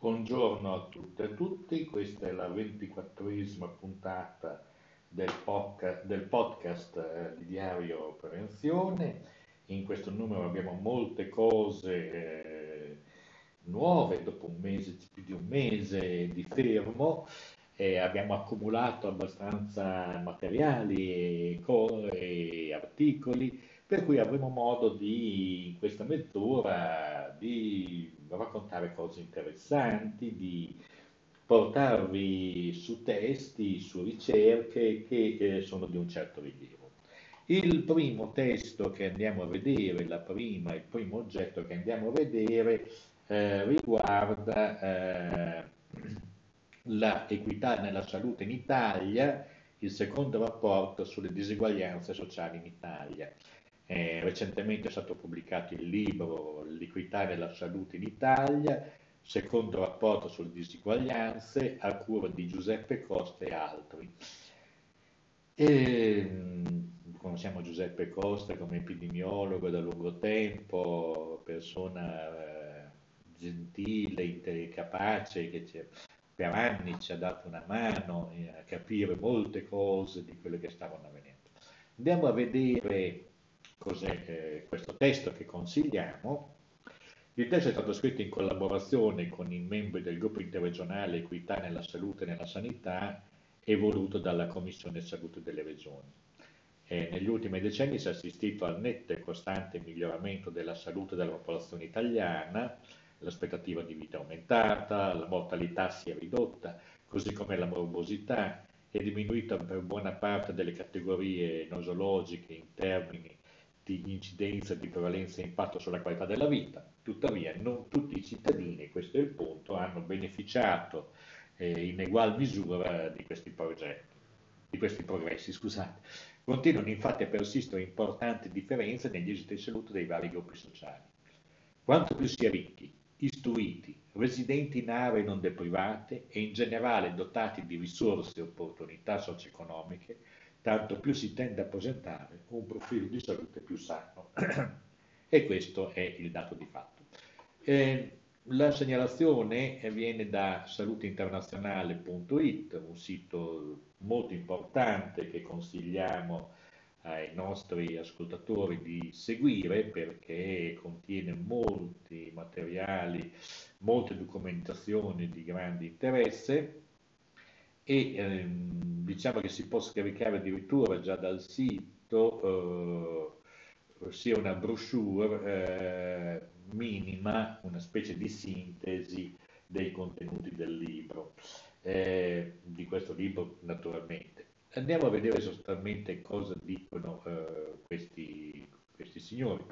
Buongiorno a tutte e a tutti, questa è la ventiquattresima puntata del, podca- del podcast eh, di Diario Prevenzione. In questo numero abbiamo molte cose eh, nuove, dopo un mese, più di un mese di fermo, eh, abbiamo accumulato abbastanza materiali e articoli, per cui avremo modo di, in questa mezz'ora, di raccontare cose interessanti, di portarvi su testi, su ricerche che eh, sono di un certo rilievo. Il primo testo che andiamo a vedere, prima, il primo oggetto che andiamo a vedere eh, riguarda eh, la equità nella salute in Italia, il secondo rapporto sulle diseguaglianze sociali in Italia. Eh, recentemente è stato pubblicato il libro L'equità nella salute in Italia, secondo rapporto sulle diseguaglianze a cura di Giuseppe Costa e altri. E, conosciamo Giuseppe Costa come epidemiologo da lungo tempo, persona eh, gentile, capace, che per anni ci ha dato una mano a capire molte cose di quelle che stavano avvenendo. Andiamo a vedere cos'è eh, questo testo che consigliamo. Il testo è stato scritto in collaborazione con i membri del gruppo interregionale Equità nella Salute e nella Sanità e voluto dalla Commissione Salute delle Regioni. E negli ultimi decenni si è assistito al netto e costante miglioramento della salute della popolazione italiana, l'aspettativa di vita è aumentata, la mortalità si è ridotta, così come la morbosità è diminuita per buona parte delle categorie nosologiche in termini di incidenza, di prevalenza e impatto sulla qualità della vita. Tuttavia non tutti i cittadini, questo è il punto, hanno beneficiato eh, in egual misura di questi progetti, di questi progressi. Scusate. Continuano infatti a persistere importanti differenze negli esiti di salute dei vari gruppi sociali. Quanto più si è ricchi, istruiti, residenti in aree non deprivate e in generale dotati di risorse e opportunità socio-economiche, tanto più si tende a presentare un profilo di salute più sano. e questo è il dato di fatto. Eh, la segnalazione viene da saluteinternazionale.it, un sito molto importante che consigliamo ai nostri ascoltatori di seguire perché contiene molti materiali, molte documentazioni di grande interesse e ehm, diciamo che si può scaricare addirittura già dal sito eh, sia una brochure eh, minima, una specie di sintesi dei contenuti del libro, eh, di questo libro naturalmente. Andiamo a vedere sostanzialmente cosa dicono eh, questi, questi signori.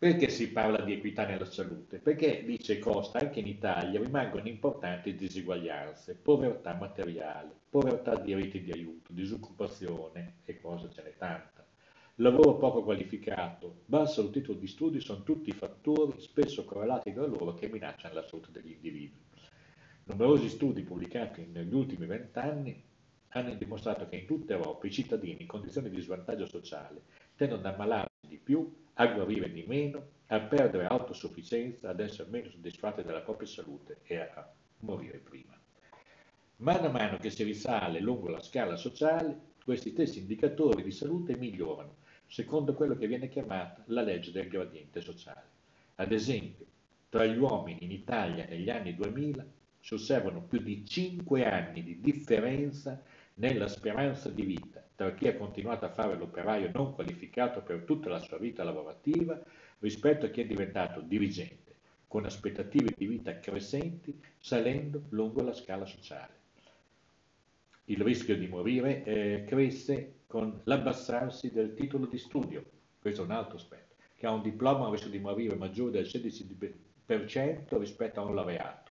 Perché si parla di equità nella salute? Perché, dice Costa, anche in Italia rimangono importanti disuguaglianze, povertà materiale, povertà di reti di aiuto, disoccupazione e cose ce n'è tanta. Lavoro poco qualificato, basso titolo di studi sono tutti fattori spesso correlati tra loro che minacciano la salute degli individui. Numerosi studi pubblicati negli ultimi vent'anni hanno dimostrato che in tutta Europa i cittadini in condizioni di svantaggio sociale tendono ad ammalarsi di più a guarire di meno, a perdere autosufficienza, ad essere meno soddisfatti della propria salute e a morire prima. Mano a mano che si risale lungo la scala sociale, questi stessi indicatori di salute migliorano, secondo quello che viene chiamata la legge del gradiente sociale. Ad esempio, tra gli uomini in Italia negli anni 2000 si osservano più di 5 anni di differenza nella speranza di vita tra chi ha continuato a fare l'operaio non qualificato per tutta la sua vita lavorativa rispetto a chi è diventato dirigente, con aspettative di vita crescenti salendo lungo la scala sociale. Il rischio di morire eh, cresce con l'abbassarsi del titolo di studio, questo è un altro aspetto, che ha un diploma ha rischio di morire maggiore del 16% rispetto a un laureato.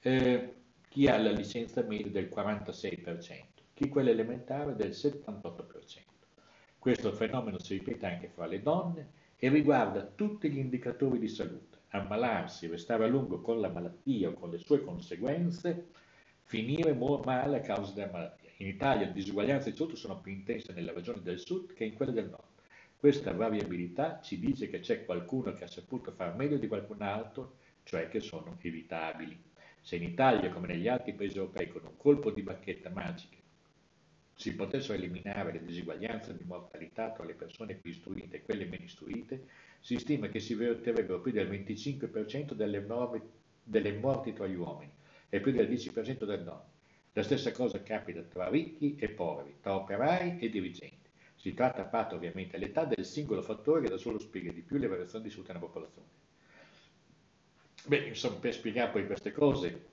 Eh, chi ha la licenza media del 46%, chi quella elementare del 78%. Questo fenomeno si ripete anche fra le donne e riguarda tutti gli indicatori di salute. Ammalarsi, restare a lungo con la malattia o con le sue conseguenze, finire male a causa della malattia. In Italia le disuguaglianze di salute sono più intense nelle regioni del sud che in quelle del nord. Questa variabilità ci dice che c'è qualcuno che ha saputo far meglio di qualcun altro cioè che sono evitabili. Se in Italia, come negli altri paesi europei, con un colpo di bacchetta magica si potessero eliminare le disuguaglianze di mortalità tra le persone più istruite e quelle meno istruite, si stima che si verterebbero più del 25% delle, nuove, delle morti tra gli uomini e più del 10% delle donne. La stessa cosa capita tra ricchi e poveri, tra operai e dirigenti. Si tratta a parte ovviamente l'età del singolo fattore che da solo spiega di più le variazioni di nella popolazione. Beh, insomma, per spiegare poi queste cose,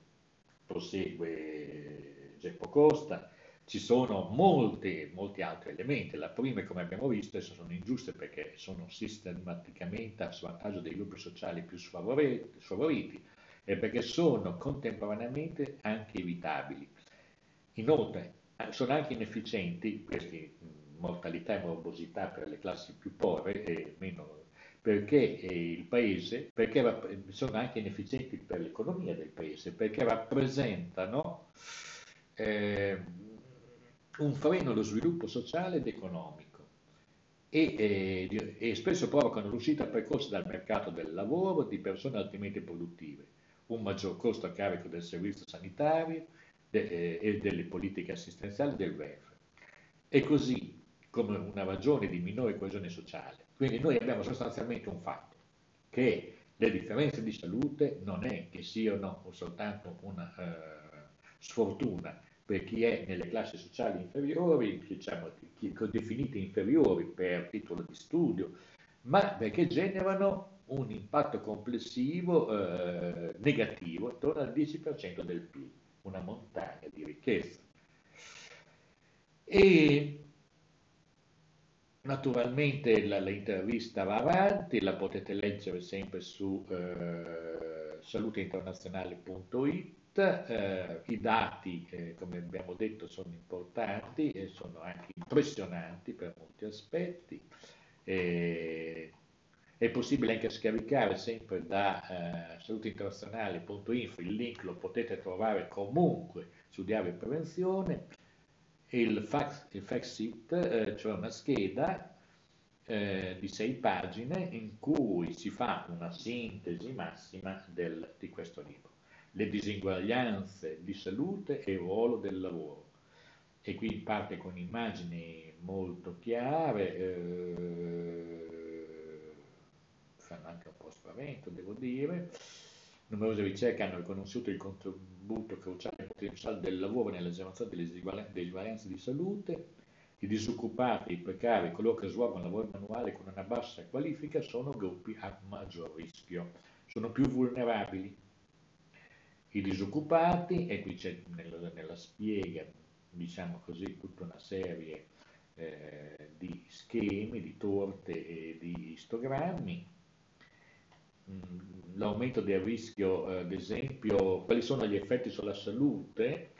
prosegue Geppo Costa, ci sono molti, molti altri elementi. La prima, come abbiamo visto, sono ingiuste perché sono sistematicamente a svantaggio dei gruppi sociali più sfavoriti e perché sono contemporaneamente anche evitabili. Inoltre, sono anche inefficienti questi mortalità e morbosità per le classi più povere e meno perché il paese, perché sono anche inefficienti per l'economia del paese, perché rappresentano eh, un freno allo sviluppo sociale ed economico e, e, e spesso provocano l'uscita precoce dal mercato del lavoro di persone altamente produttive, un maggior costo a carico del servizio sanitario de, eh, e delle politiche assistenziali del welfare. E così come una ragione di minore coesione sociale. Quindi noi abbiamo sostanzialmente un fatto, che le differenze di salute non è che siano soltanto una uh, sfortuna, per chi è nelle classi sociali inferiori, diciamo, chi, definite inferiori per titolo di studio, ma perché generano un impatto complessivo eh, negativo attorno al 10% del PIL, una montagna di ricchezza. E naturalmente l'intervista va avanti, la potete leggere sempre su eh, saluteinternazionale.it eh, I dati, eh, come abbiamo detto, sono importanti e sono anche impressionanti per molti aspetti. Eh, è possibile anche scaricare sempre da eh, saluteinternazionale.info, il link lo potete trovare comunque su Diario Prevenzione. Il fax, il fax sheet, eh, cioè una scheda eh, di sei pagine in cui si fa una sintesi massima del, di questo libro le disinguaglianze di salute e il ruolo del lavoro. E qui parte con immagini molto chiare, eh, fanno anche un po' spavento, devo dire. Numerose ricerche hanno riconosciuto il contributo cruciale e potenziale del lavoro nell'agevolazione delle disuguaglianze di salute. I disoccupati, i precari, coloro che svolgono lavoro manuale con una bassa qualifica sono gruppi a maggior rischio, sono più vulnerabili i disoccupati, e qui c'è nella, nella spiega, diciamo così, tutta una serie eh, di schemi, di torte e di istogrammi. Mm, l'aumento del rischio, eh, ad esempio, quali sono gli effetti sulla salute?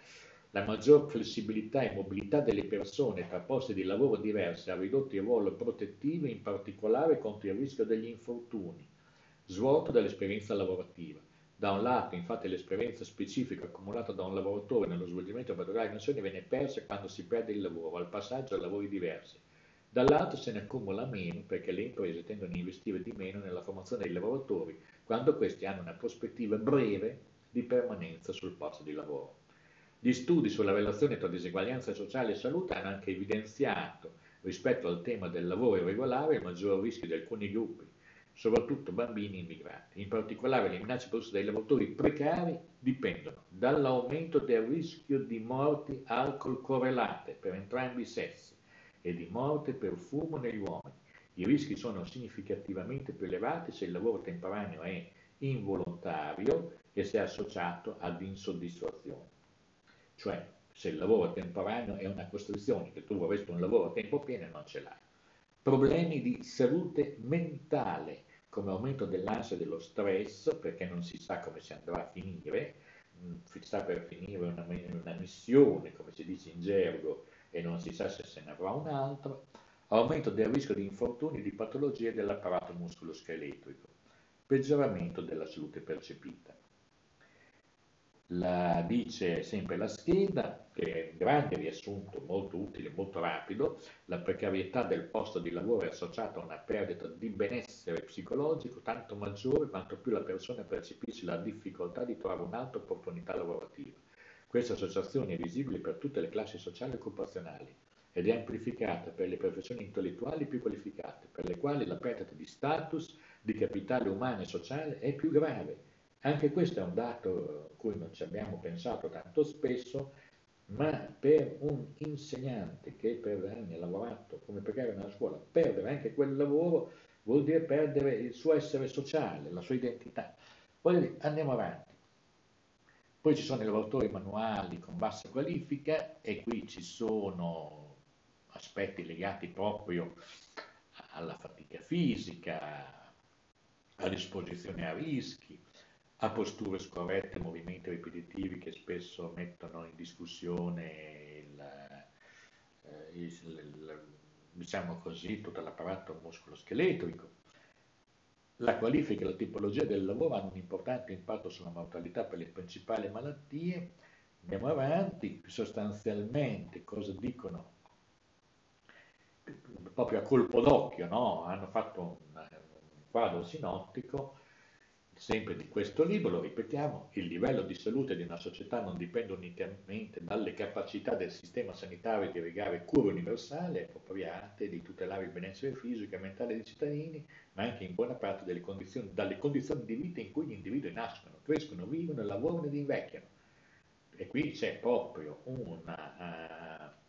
La maggior flessibilità e mobilità delle persone tra posti di lavoro diversi ha ridotto il ruolo protettivo, in particolare contro il rischio degli infortuni, svolto dall'esperienza lavorativa. Da un lato, infatti, l'esperienza specifica accumulata da un lavoratore nello svolgimento di mansioni viene persa quando si perde il lavoro, al passaggio a lavori diversi. Dall'altro se ne accumula meno perché le imprese tendono a investire di meno nella formazione dei lavoratori quando questi hanno una prospettiva breve di permanenza sul posto di lavoro. Gli studi sulla relazione tra diseguaglianza sociale e salute hanno anche evidenziato, rispetto al tema del lavoro irregolare, il maggior rischio di alcuni gruppi soprattutto bambini immigrati. In particolare le minacce poste dai lavoratori precari dipendono dall'aumento del rischio di morti alcol correlate per entrambi i sessi e di morte per fumo negli uomini. I rischi sono significativamente più elevati se il lavoro temporaneo è involontario e se associato ad insoddisfazione. Cioè, se il lavoro temporaneo è una costrizione, che tu vorresti un lavoro a tempo pieno e non ce l'hai. Problemi di salute mentale come aumento dell'ansia e dello stress, perché non si sa come si andrà a finire, mm, si sta per finire una, una missione, come si dice in gergo, e non si sa se se ne avrà un'altra, aumento del rischio di infortuni e di patologie dell'apparato muscoloscheletrico, peggioramento della salute percepita. La dice sempre la scheda, che è un grande riassunto molto utile, molto rapido, la precarietà del posto di lavoro è associata a una perdita di benessere psicologico tanto maggiore quanto più la persona percepisce la difficoltà di trovare un'altra opportunità lavorativa. Questa associazione è visibile per tutte le classi sociali e occupazionali ed è amplificata per le professioni intellettuali più qualificate, per le quali la perdita di status, di capitale umano e sociale è più grave anche questo è un dato a cui non ci abbiamo pensato tanto spesso, ma per un insegnante che per anni ha lavorato come precario nella scuola, perdere anche quel lavoro vuol dire perdere il suo essere sociale, la sua identità. Poi andiamo avanti. Poi ci sono i lavoratori manuali con bassa qualifica e qui ci sono aspetti legati proprio alla fatica fisica, all'esposizione a rischi, a posture scorrette, movimenti ripetitivi che spesso mettono in discussione il, eh, il, il, diciamo così, tutto l'apparato muscoloscheletrico. La qualifica e la tipologia del lavoro hanno un importante impatto sulla mortalità per le principali malattie. Andiamo avanti, sostanzialmente cosa dicono? Proprio a colpo d'occhio, no? hanno fatto un quadro sinottico Sempre di questo libro, ripetiamo, il livello di salute di una società non dipende unicamente dalle capacità del sistema sanitario di irrigare cure universali appropriate, di tutelare il benessere fisico e mentale dei cittadini, ma anche in buona parte condizioni, dalle condizioni di vita in cui gli individui nascono, crescono, vivono, lavorano ed invecchiano. E qui c'è proprio una... Uh,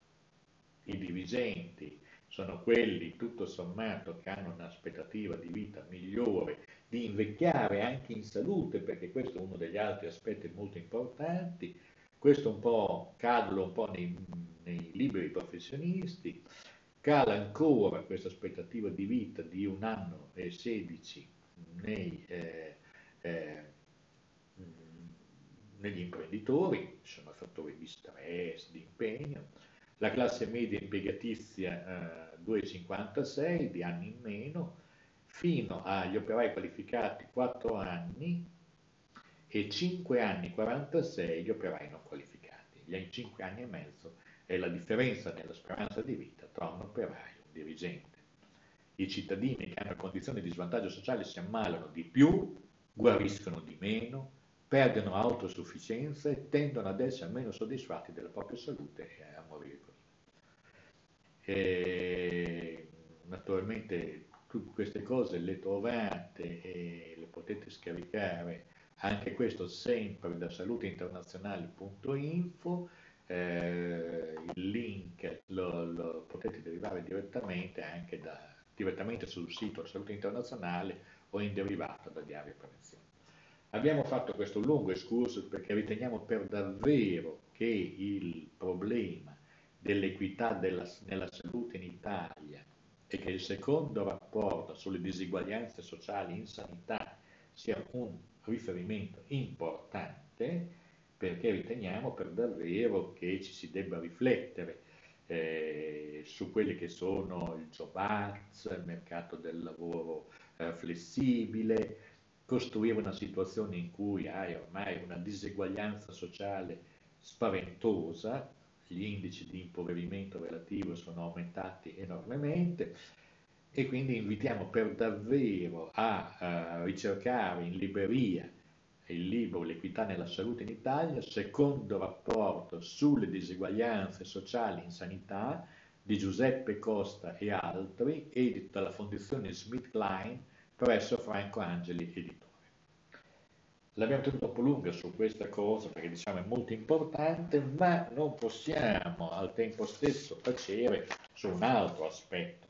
i dirigenti sono quelli tutto sommato che hanno un'aspettativa di vita migliore di invecchiare anche in salute, perché questo è uno degli altri aspetti molto importanti. Questo un po' cala un po' nei, nei liberi professionisti, cala ancora questa aspettativa di vita di un anno e 16 nei, eh, eh, negli imprenditori, sono fattori di stress, di impegno, la classe media impiegatizia eh, 2,56 di anni in meno, fino agli operai qualificati 4 anni e 5 anni 46 gli operai non qualificati. Gli 5 anni e mezzo è la differenza nella speranza di vita tra un operaio e un dirigente. I cittadini che hanno condizioni di svantaggio sociale si ammalano di più, guariscono di meno, perdono autosufficienza e tendono ad essere meno soddisfatti della propria salute e a morire così. E, naturalmente queste cose le trovate e le potete scaricare, anche questo sempre da saluteinternazionali.info, eh, il link lo, lo, potete derivare direttamente anche da, direttamente sul sito Salute Internazionale o in derivato da Diario Prevenzione. Abbiamo fatto questo lungo escursus perché riteniamo per davvero che il problema dell'equità nella salute in Italia e che il secondo rapporto sulle disuguaglianze sociali in sanità sia un riferimento importante perché riteniamo per davvero che ci si debba riflettere eh, su quelli che sono il job arts, il mercato del lavoro eh, flessibile, costruire una situazione in cui hai ormai una diseguaglianza sociale spaventosa gli indici di impoverimento relativo sono aumentati enormemente e quindi invitiamo per davvero a, a ricercare in libreria il libro L'equità nella salute in Italia, secondo rapporto sulle diseguaglianze sociali in sanità di Giuseppe Costa e altri, edito dalla Fondazione Smith Klein presso Franco Angeli Editore. L'abbiamo tenuta un po' lunga su questa cosa perché diciamo è molto importante, ma non possiamo al tempo stesso tacere su un altro aspetto.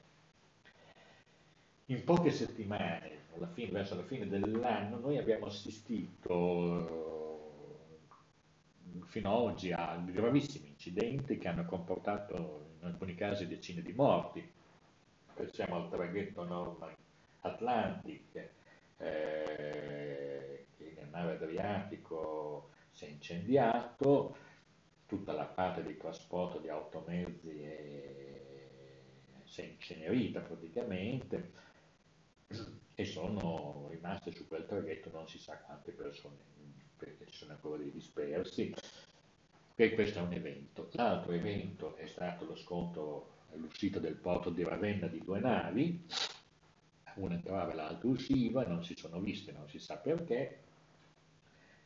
In poche settimane, fine, verso la fine dell'anno, noi abbiamo assistito eh, fino ad oggi a gravissimi incidenti che hanno comportato in alcuni casi decine di morti. Pensiamo al traghetto Norman Atlantic, eh, mare Adriatico si è incendiato, tutta la parte di trasporto di automezzi è, si è incenerita praticamente e sono rimaste su quel traghetto non si sa quante persone perché ci sono ancora dei dispersi, e questo è un evento. L'altro evento è stato lo scontro, l'uscita del porto di Ravenna di due navi, una entrava e l'altra usciva, non si sono viste, non si sa perché.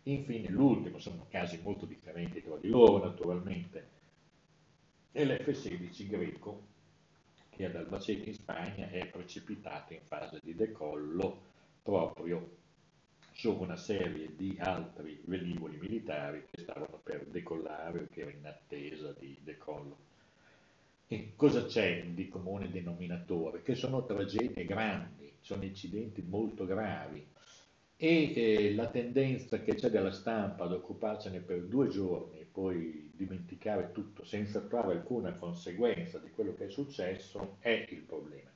Infine l'ultimo, sono casi molto differenti tra di loro naturalmente, è l'F-16 greco che ad Albacete in Spagna è precipitato in fase di decollo proprio su una serie di altri velivoli militari che stavano per decollare o che erano in attesa di decollo. E cosa c'è di comune denominatore? Che sono tragedie grandi, sono incidenti molto gravi e eh, la tendenza che c'è della stampa ad occuparsene per due giorni e poi dimenticare tutto senza trovare alcuna conseguenza di quello che è successo è il problema.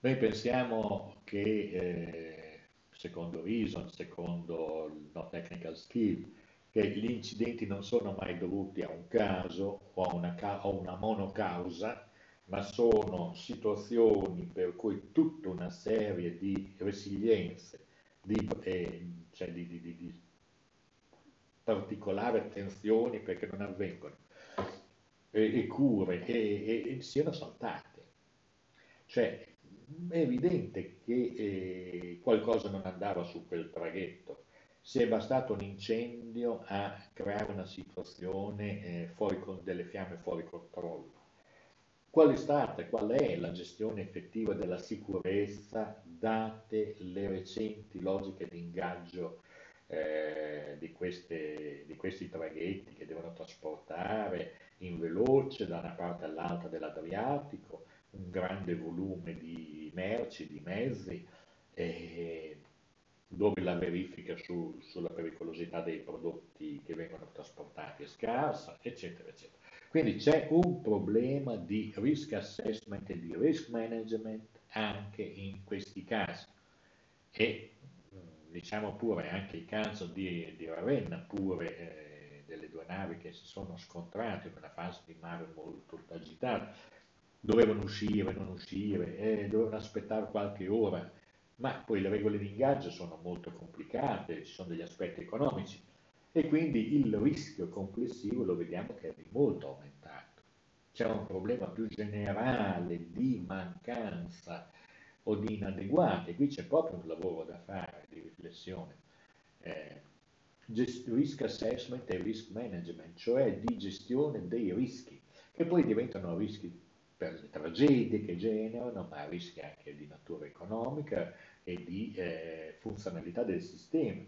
Noi pensiamo che eh, secondo Reason, secondo il No Technical Skill, che gli incidenti non sono mai dovuti a un caso o a una, a una monocausa, ma sono situazioni per cui tutta una serie di resilienze, di, eh, cioè di, di, di particolari attenzioni perché non avvengono, e, e cure e, e, siano saltate. Cioè, è evidente che eh, qualcosa non andava su quel traghetto. Se è bastato un incendio a creare una situazione eh, fuori con delle fiamme fuori controllo. Qual è stata e qual è la gestione effettiva della sicurezza date le recenti logiche di ingaggio eh, di, queste, di questi traghetti che devono trasportare in veloce da una parte all'altra dell'Adriatico? un grande volume di merci, di mezzi, eh, dove la verifica su, sulla pericolosità dei prodotti che vengono trasportati è scarsa, eccetera, eccetera. Quindi c'è un problema di risk assessment e di risk management anche in questi casi. E diciamo pure anche il caso di, di Ravenna, pure eh, delle due navi che si sono scontrate in una fase di mare molto agitata, dovevano uscire, non uscire, eh, dovevano aspettare qualche ora, ma poi le regole di ingaggio sono molto complicate, ci sono degli aspetti economici e quindi il rischio complessivo lo vediamo che è molto aumentato. C'è un problema più generale di mancanza o di inadeguate, qui c'è proprio un lavoro da fare di riflessione. Eh, risk assessment e risk management, cioè di gestione dei rischi, che poi diventano rischi per le tragedie che generano, ma rischi anche di natura economica e di eh, funzionalità del sistema.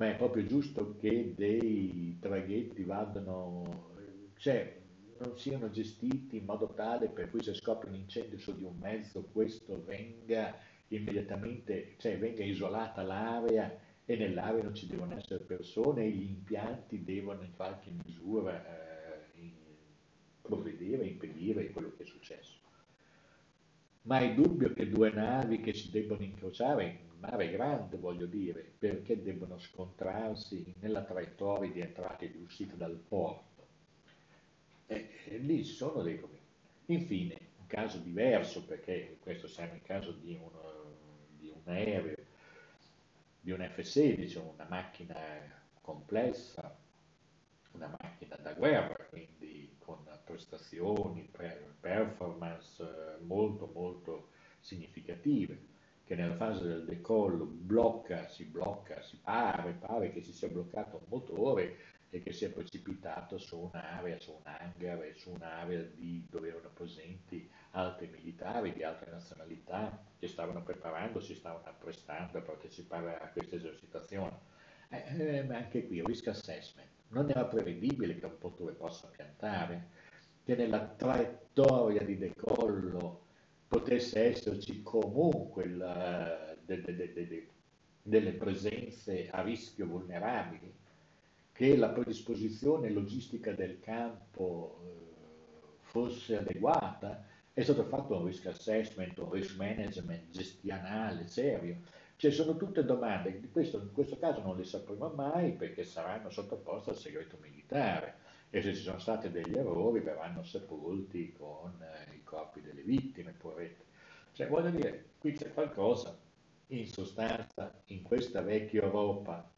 Ma è proprio giusto che dei traghetti vadano, cioè non siano gestiti in modo tale per cui se scopre un incendio su di un mezzo questo venga immediatamente, cioè venga isolata l'area e nell'area non ci devono essere persone e gli impianti devono in qualche misura eh, provvedere, impedire quello che è successo. Ma è dubbio che due navi che si debbono incrociare mare grande, voglio dire, perché debbono scontrarsi nella traiettoria di entrata e di uscita dal porto. E, e lì sono dei problemi. Infine, un caso diverso, perché questo siamo in caso di un, di un aereo, di un F-16, una macchina complessa, una macchina da guerra, quindi con prestazioni, performance molto molto significative, che nella fase del decollo blocca, si blocca, si pare, pare che si sia bloccato un motore e che sia precipitato su un'area, su un hangar e su un'area di, dove erano presenti altri militari di altre nazionalità che stavano preparando, si stavano apprestando a partecipare a questa esercitazione. Eh, eh, ma anche qui, risk assessment. Non era prevedibile che un motore possa piantare, che nella traiettoria di decollo potesse esserci comunque il, de, de, de, delle presenze a rischio vulnerabili, che la predisposizione logistica del campo eh, fosse adeguata, è stato fatto un risk assessment, un risk management gestionale serio. Cioè sono tutte domande, questo, in questo caso non le sapremo mai perché saranno sottoposte al segreto militare e se ci sono stati degli errori verranno sepolti con eh, i corpi delle vittime, poverette. Cioè, voglio dire, qui c'è qualcosa, in sostanza, in questa vecchia Europa,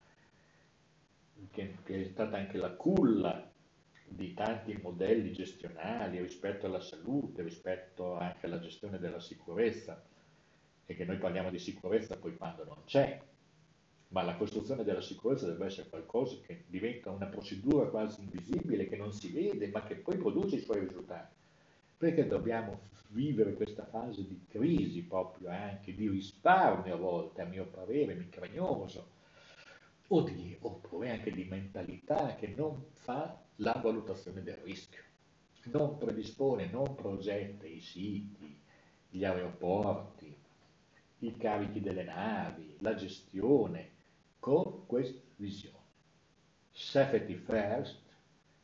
che, che è stata anche la culla di tanti modelli gestionali rispetto alla salute, rispetto anche alla gestione della sicurezza, e che noi parliamo di sicurezza poi quando non c'è, ma la costruzione della sicurezza deve essere qualcosa che diventa una procedura quasi invisibile, che non si vede, ma che poi produce i suoi risultati. Perché dobbiamo vivere questa fase di crisi proprio anche di risparmio a volte, a mio parere, micragnoso, o di, oppure anche di mentalità che non fa la valutazione del rischio, non predispone, non progetta i siti, gli aeroporti, i carichi delle navi, la gestione, con questa visione. Safety first,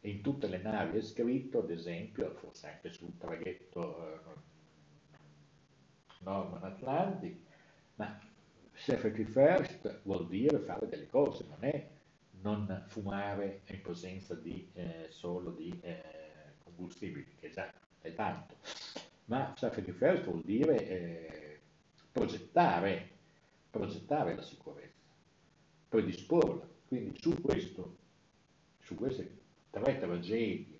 in tutte le navi è scritto, ad esempio, forse anche sul traghetto eh, Norman Atlantic, ma safety first vuol dire fare delle cose, non è non fumare in presenza di, eh, solo di eh, combustibili, che già è tanto, ma safety first vuol dire eh, progettare, progettare la sicurezza predisporla. Quindi su questo, su queste tre tragedie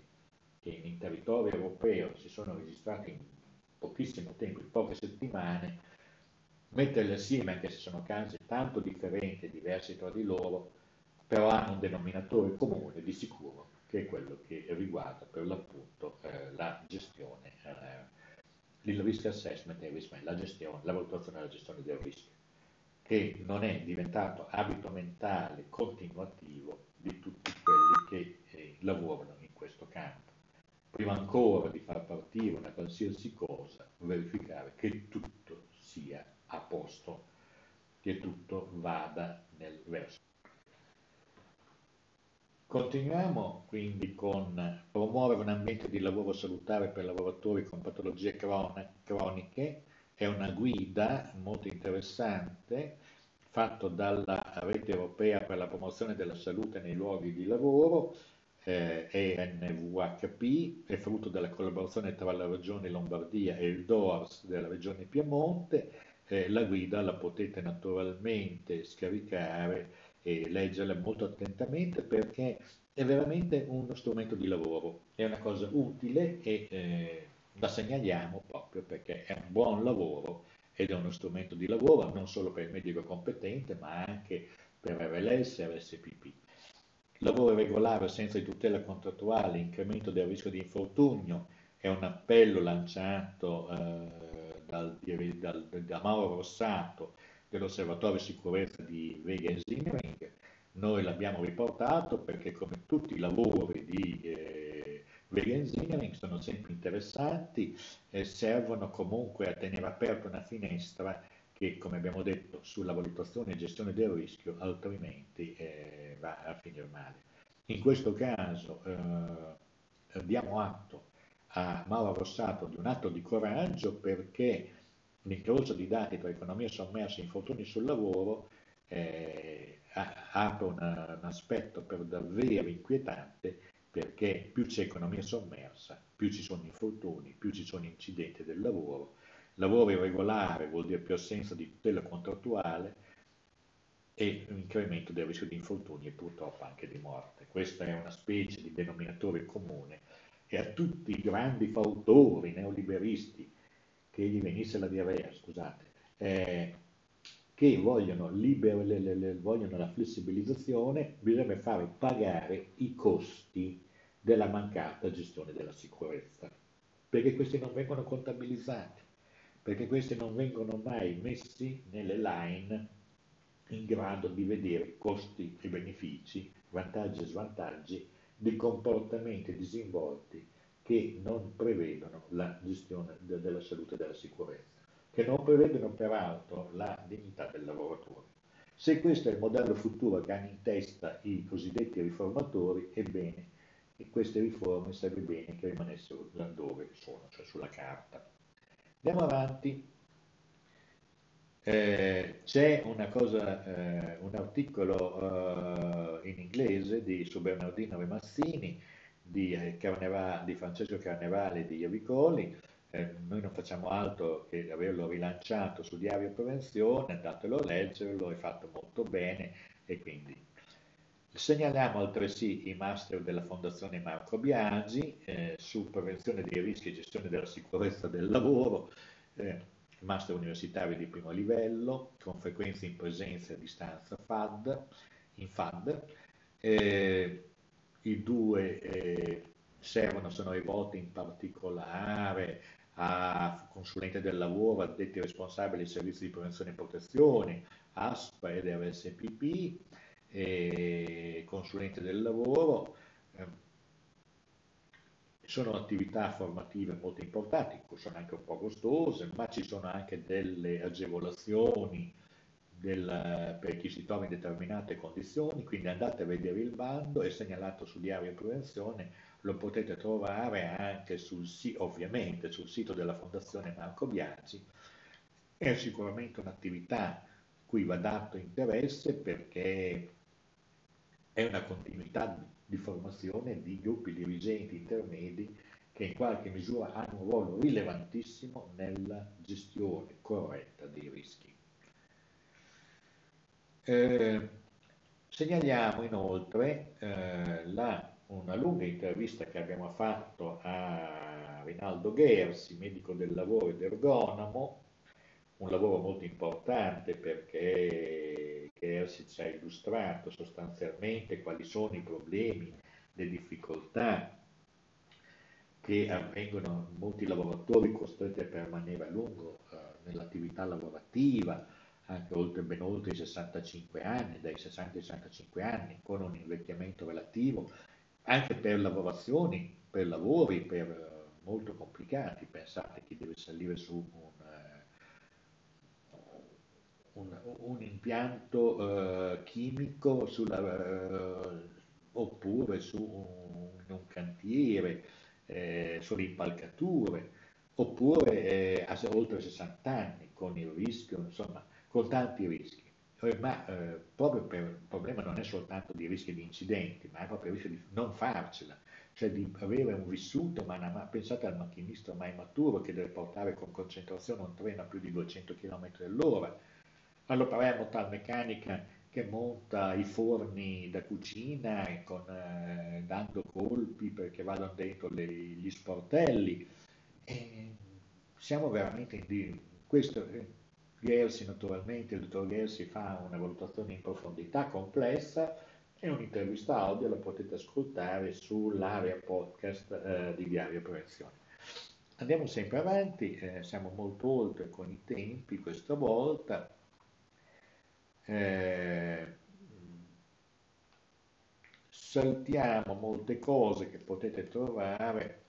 che in territorio europeo si sono registrate in pochissimo tempo, in poche settimane, metterle assieme, anche se sono casi tanto differenti e diversi tra di loro, però hanno un denominatore comune di sicuro, che è quello che riguarda per l'appunto eh, la gestione, eh, il risk assessment e risk la la valutazione e la gestione del rischio che non è diventato abito mentale continuativo di tutti quelli che eh, lavorano in questo campo. Prima ancora di far partire una qualsiasi cosa, verificare che tutto sia a posto, che tutto vada nel verso. Continuiamo quindi con promuovere un ambiente di lavoro salutare per lavoratori con patologie croniche è una guida molto interessante fatto dalla Rete Europea per la promozione della salute nei luoghi di lavoro, eh, ENVHP, è frutto della collaborazione tra la Regione Lombardia e il DORS della Regione Piemonte. Eh, la guida la potete naturalmente scaricare e leggerla molto attentamente perché è veramente uno strumento di lavoro, è una cosa utile e eh, la segnaliamo proprio perché è un buon lavoro ed è uno strumento di lavoro non solo per il medico competente ma anche per RLS e RSPP. Lavoro regolare senza tutela contrattuale, incremento del rischio di infortunio è un appello lanciato eh, dal, dal, da Mauro Rossato dell'Osservatorio Sicurezza di Vega Engineering. Noi l'abbiamo riportato perché come tutti i lavori di eh, Value engineering sono sempre interessanti e servono comunque a tenere aperta una finestra che, come abbiamo detto, sulla valutazione e gestione del rischio, altrimenti eh, va a finire male. In questo caso eh, diamo atto a Mauro Rossato di un atto di coraggio perché l'incrocio di dati tra economia sommersa e infortuni sul lavoro eh, apre un aspetto per davvero inquietante perché più c'è economia sommersa, più ci sono infortuni, più ci sono incidenti del lavoro. Lavoro irregolare vuol dire più assenza di tutela contrattuale e un incremento del rischio di infortuni e purtroppo anche di morte. Questa è una specie di denominatore comune e a tutti i grandi fautori neoliberisti, che gli venisse la diarrea, scusate, eh, che vogliono, liber, le, le, le, vogliono la flessibilizzazione, bisogna fare pagare i costi della mancata gestione della sicurezza, perché questi non vengono contabilizzati, perché questi non vengono mai messi nelle line in grado di vedere costi e benefici, vantaggi e svantaggi di comportamenti disinvolti che non prevedono la gestione de- della salute e della sicurezza che non prevedono peraltro la dignità del lavoratore. Se questo è il modello futuro che hanno in testa i cosiddetti riformatori, ebbene, queste riforme sarebbe bene che rimanessero laddove sono, cioè sulla carta. Andiamo avanti. Eh, c'è cosa, eh, un articolo eh, in inglese di, su Bernardino Remazzini, di, eh, Carneva, di Francesco Carnevale di Iavicoli, eh, noi non facciamo altro che averlo rilanciato su Diario Prevenzione, andatelo a leggerlo, è fatto molto bene e quindi Segnaliamo altresì i master della Fondazione Marco Biagi eh, su prevenzione dei rischi e gestione della sicurezza del lavoro, eh, master universitari di primo livello, con frequenza in presenza e a distanza FAD, in FAD. Eh, I due eh, servono, sono rivolti in particolare a consulente del lavoro, addetti responsabili dei servizi di prevenzione e protezione, ASPA ed RSPP, e consulente del lavoro. Eh, sono attività formative molto importanti, sono anche un po' costose, ma ci sono anche delle agevolazioni del, per chi si trova in determinate condizioni, quindi andate a vedere il bando, è segnalato su Diario Prevenzione, lo potete trovare anche sul ovviamente sul sito della Fondazione Marco Biaggi, è sicuramente un'attività cui va dato interesse perché è una continuità di formazione di gruppi dirigenti intermedi che in qualche misura hanno un ruolo rilevantissimo nella gestione corretta dei rischi. Eh, segnaliamo inoltre eh, la, una lunga intervista che abbiamo fatto a Rinaldo Gersi, medico del lavoro ed ergonamo, un lavoro molto importante perché Gersi ci ha illustrato sostanzialmente quali sono i problemi, le difficoltà che avvengono molti lavoratori costretti a permanere a lungo eh, nell'attività lavorativa, anche oltre, ben oltre i 65 anni, dai 60 ai 65 anni, con un invecchiamento relativo, anche per lavorazioni, per lavori, per, eh, molto complicati. Pensate chi deve salire su un un, un impianto eh, chimico sulla, eh, oppure su un, un cantiere, eh, sulle impalcature, oppure eh, oltre 60 anni con il rischio, insomma, con tanti rischi. Eh, ma eh, proprio per il problema non è soltanto di rischi di incidenti, ma è proprio il rischio di non farcela, cioè di avere un vissuto, ma, ma pensate al macchinista mai maturo che deve portare con concentrazione un treno a più di 200 km all'ora, allora parliamo tal meccanica che monta i forni da cucina con, eh, dando colpi perché vadano dentro le, gli sportelli. E siamo veramente in questo. Gersi naturalmente, il dottor Gersi fa una valutazione in profondità complessa e un'intervista audio la potete ascoltare sull'area podcast eh, di Diario Prevenzione. Andiamo sempre avanti, eh, siamo molto oltre con i tempi questa volta. Eh, saltiamo molte cose che potete trovare.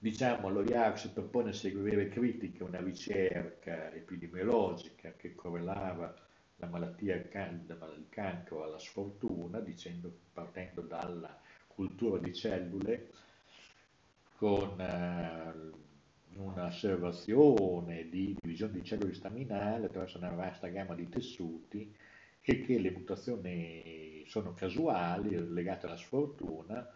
Diciamo, l'OIAC propone seguire critiche una ricerca epidemiologica che correlava la malattia del cancro alla sfortuna, dicendo, partendo dalla cultura di cellule con eh, un'osservazione di divisione di cellule staminali attraverso una vasta gamma di tessuti e che le mutazioni sono casuali, legate alla sfortuna,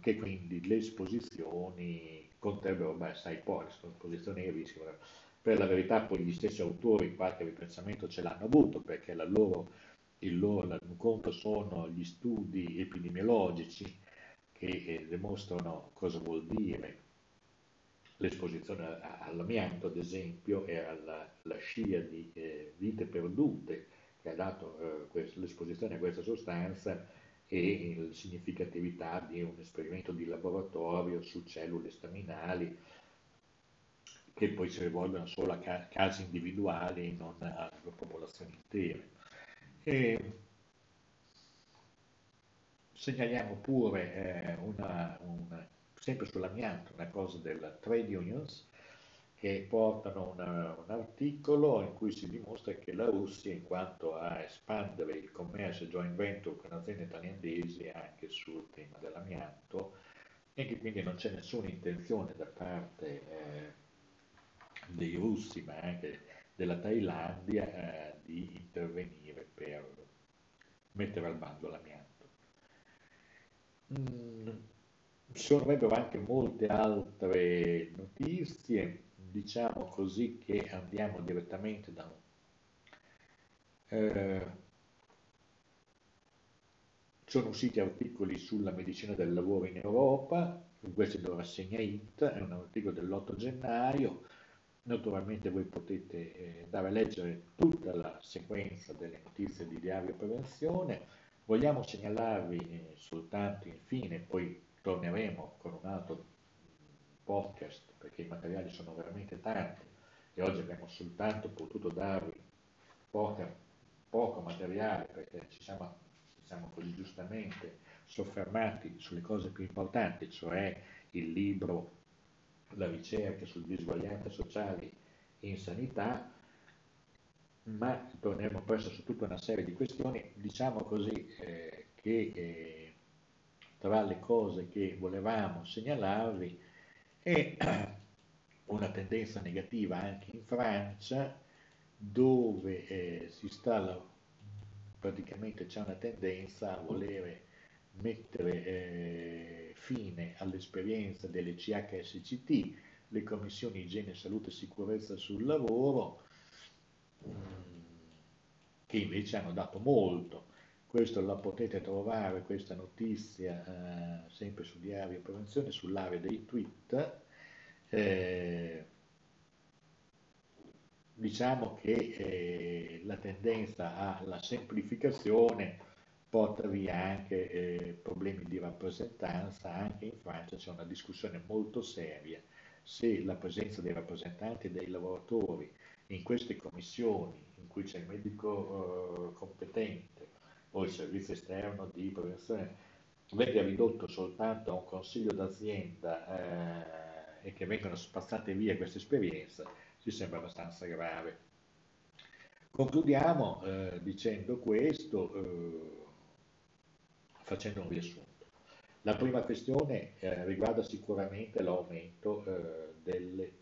che quindi le esposizioni conterrebbero, beh, sai poi, sono esposizioni di rischio. Per la verità poi gli stessi autori qualche ripensamento ce l'hanno avuto perché la loro, il loro il conto sono gli studi epidemiologici che eh, dimostrano cosa vuol dire l'esposizione all'amianto, ad esempio, e alla, alla scia di eh, vite perdute che ha dato eh, l'esposizione a questa sostanza e la significatività di un esperimento di laboratorio su cellule staminali che poi si rivolgono solo a ca casi individuali e non a popolazioni intere. E segnaliamo pure eh, una, una sempre sull'amianto, una cosa della trade unions, che portano una, un articolo in cui si dimostra che la Russia, in quanto a espandere il commercio joint venture con aziende thailandesi anche sul tema dell'amianto, e che quindi non c'è nessuna intenzione da parte eh, dei russi, ma anche della Thailandia, eh, di intervenire per mettere al bando l'amianto. Mm, ci sarebbero anche molte altre notizie, diciamo così che andiamo direttamente da... Eh, sono usciti articoli sulla medicina del lavoro in Europa, questo è da rassegna IT, è un articolo dell'8 gennaio, naturalmente voi potete eh, andare a leggere tutta la sequenza delle notizie di Diario Prevenzione, vogliamo segnalarvi eh, soltanto infine, poi torneremo con un altro podcast perché i materiali sono veramente tanti e oggi abbiamo soltanto potuto darvi poca, poco materiale perché ci siamo, ci siamo così giustamente soffermati sulle cose più importanti, cioè il libro La ricerca sul disuguaglianze sociali in sanità, ma torneremo presto su tutta una serie di questioni, diciamo così eh, che eh, tra le cose che volevamo segnalarvi è una tendenza negativa anche in Francia dove eh, si sta praticamente c'è una tendenza a volere mettere eh, fine all'esperienza delle CHSCT, le commissioni igiene, salute e sicurezza sul lavoro, mm, che invece hanno dato molto. Questo la potete trovare, questa notizia, eh, sempre su Diario Prevenzione, sull'area dei tweet. Eh, diciamo che eh, la tendenza alla semplificazione porta via anche eh, problemi di rappresentanza, anche in Francia c'è una discussione molto seria se la presenza dei rappresentanti dei lavoratori in queste commissioni in cui c'è il medico eh, competente o il servizio esterno di prevenzione venga ridotto soltanto a un consiglio d'azienda eh, e che vengano spazzate via queste esperienze ci sembra abbastanza grave. Concludiamo eh, dicendo questo, eh, facendo un riassunto. La prima questione eh, riguarda sicuramente l'aumento eh, delle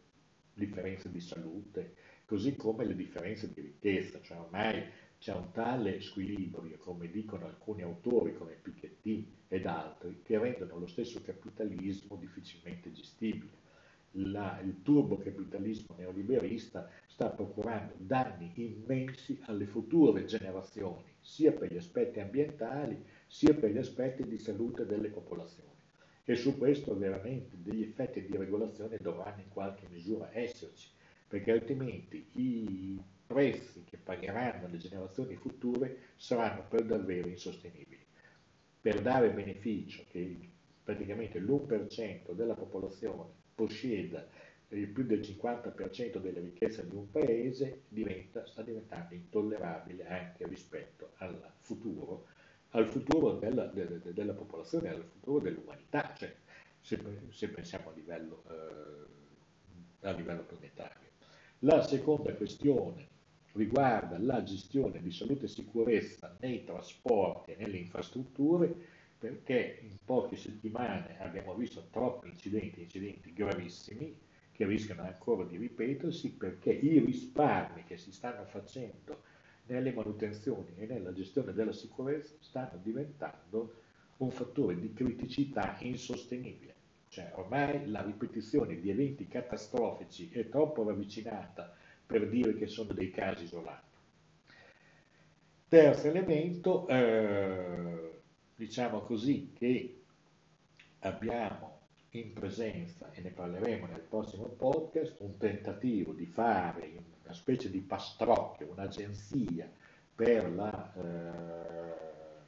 differenze di salute, così come le differenze di ricchezza, cioè ormai c'è un tale squilibrio, come dicono alcuni autori come Piketty ed altri, che rendono lo stesso capitalismo difficilmente gestibile la, il turbocapitalismo neoliberista sta procurando danni immensi alle future generazioni, sia per gli aspetti ambientali, sia per gli aspetti di salute delle popolazioni. E su questo veramente degli effetti di regolazione dovranno in qualche misura esserci, perché altrimenti i prezzi che pagheranno le generazioni future saranno per davvero insostenibili. Per dare beneficio che praticamente l'1% della popolazione possieda più del 50% delle ricchezze di un paese, diventa, sta diventando intollerabile anche rispetto al futuro, al futuro della, de, de, della popolazione, al futuro dell'umanità, cioè se, se pensiamo a livello, eh, a livello planetario. La seconda questione riguarda la gestione di salute e sicurezza nei trasporti e nelle infrastrutture perché in poche settimane abbiamo visto troppi incidenti, incidenti gravissimi, che rischiano ancora di ripetersi, perché i risparmi che si stanno facendo nelle manutenzioni e nella gestione della sicurezza stanno diventando un fattore di criticità insostenibile. Cioè ormai la ripetizione di eventi catastrofici è troppo ravvicinata per dire che sono dei casi isolati. Terzo elemento, eh, diciamo così, che abbiamo in presenza, e ne parleremo nel prossimo podcast, un tentativo di fare una specie di pastrocchio, un'agenzia per la eh,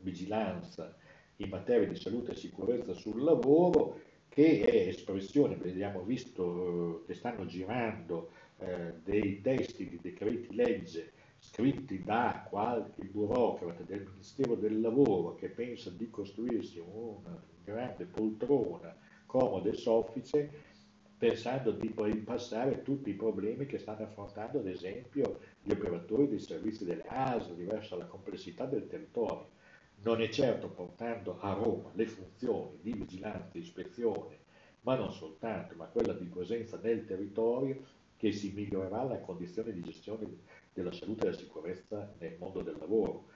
vigilanza in materia di salute e sicurezza sul lavoro, che è espressione, abbiamo visto eh, che stanno girando eh, dei testi di decreti legge scritti da qualche burocrate del Ministero del Lavoro che pensa di costruirsi una grande poltrona comoda e soffice, pensando di poi passare tutti i problemi che stanno affrontando, ad esempio, gli operatori dei servizi delle ASL, diverso dalla complessità del territorio. Non è certo portando a Roma le funzioni di vigilanza e ispezione, ma non soltanto, ma quella di presenza nel territorio che si migliorerà la condizione di gestione della salute e della sicurezza nel mondo del lavoro.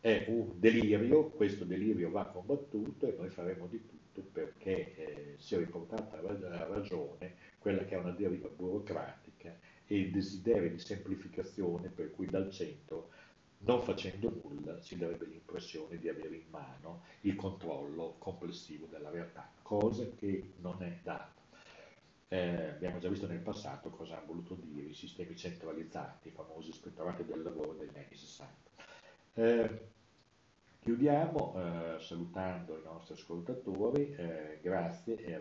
È un delirio, questo delirio va combattuto e noi faremo di tutto perché eh, sia riportata a ragione quella che è una deriva burocratica e il desiderio di semplificazione per cui dal centro non facendo nulla si darebbe l'impressione di avere in mano il controllo complessivo della realtà, cosa che non è data. Eh, abbiamo già visto nel passato cosa hanno voluto dire i sistemi centralizzati, i famosi ispettorati del lavoro degli anni 60. Eh, chiudiamo eh, salutando i nostri ascoltatori, eh, grazie e a.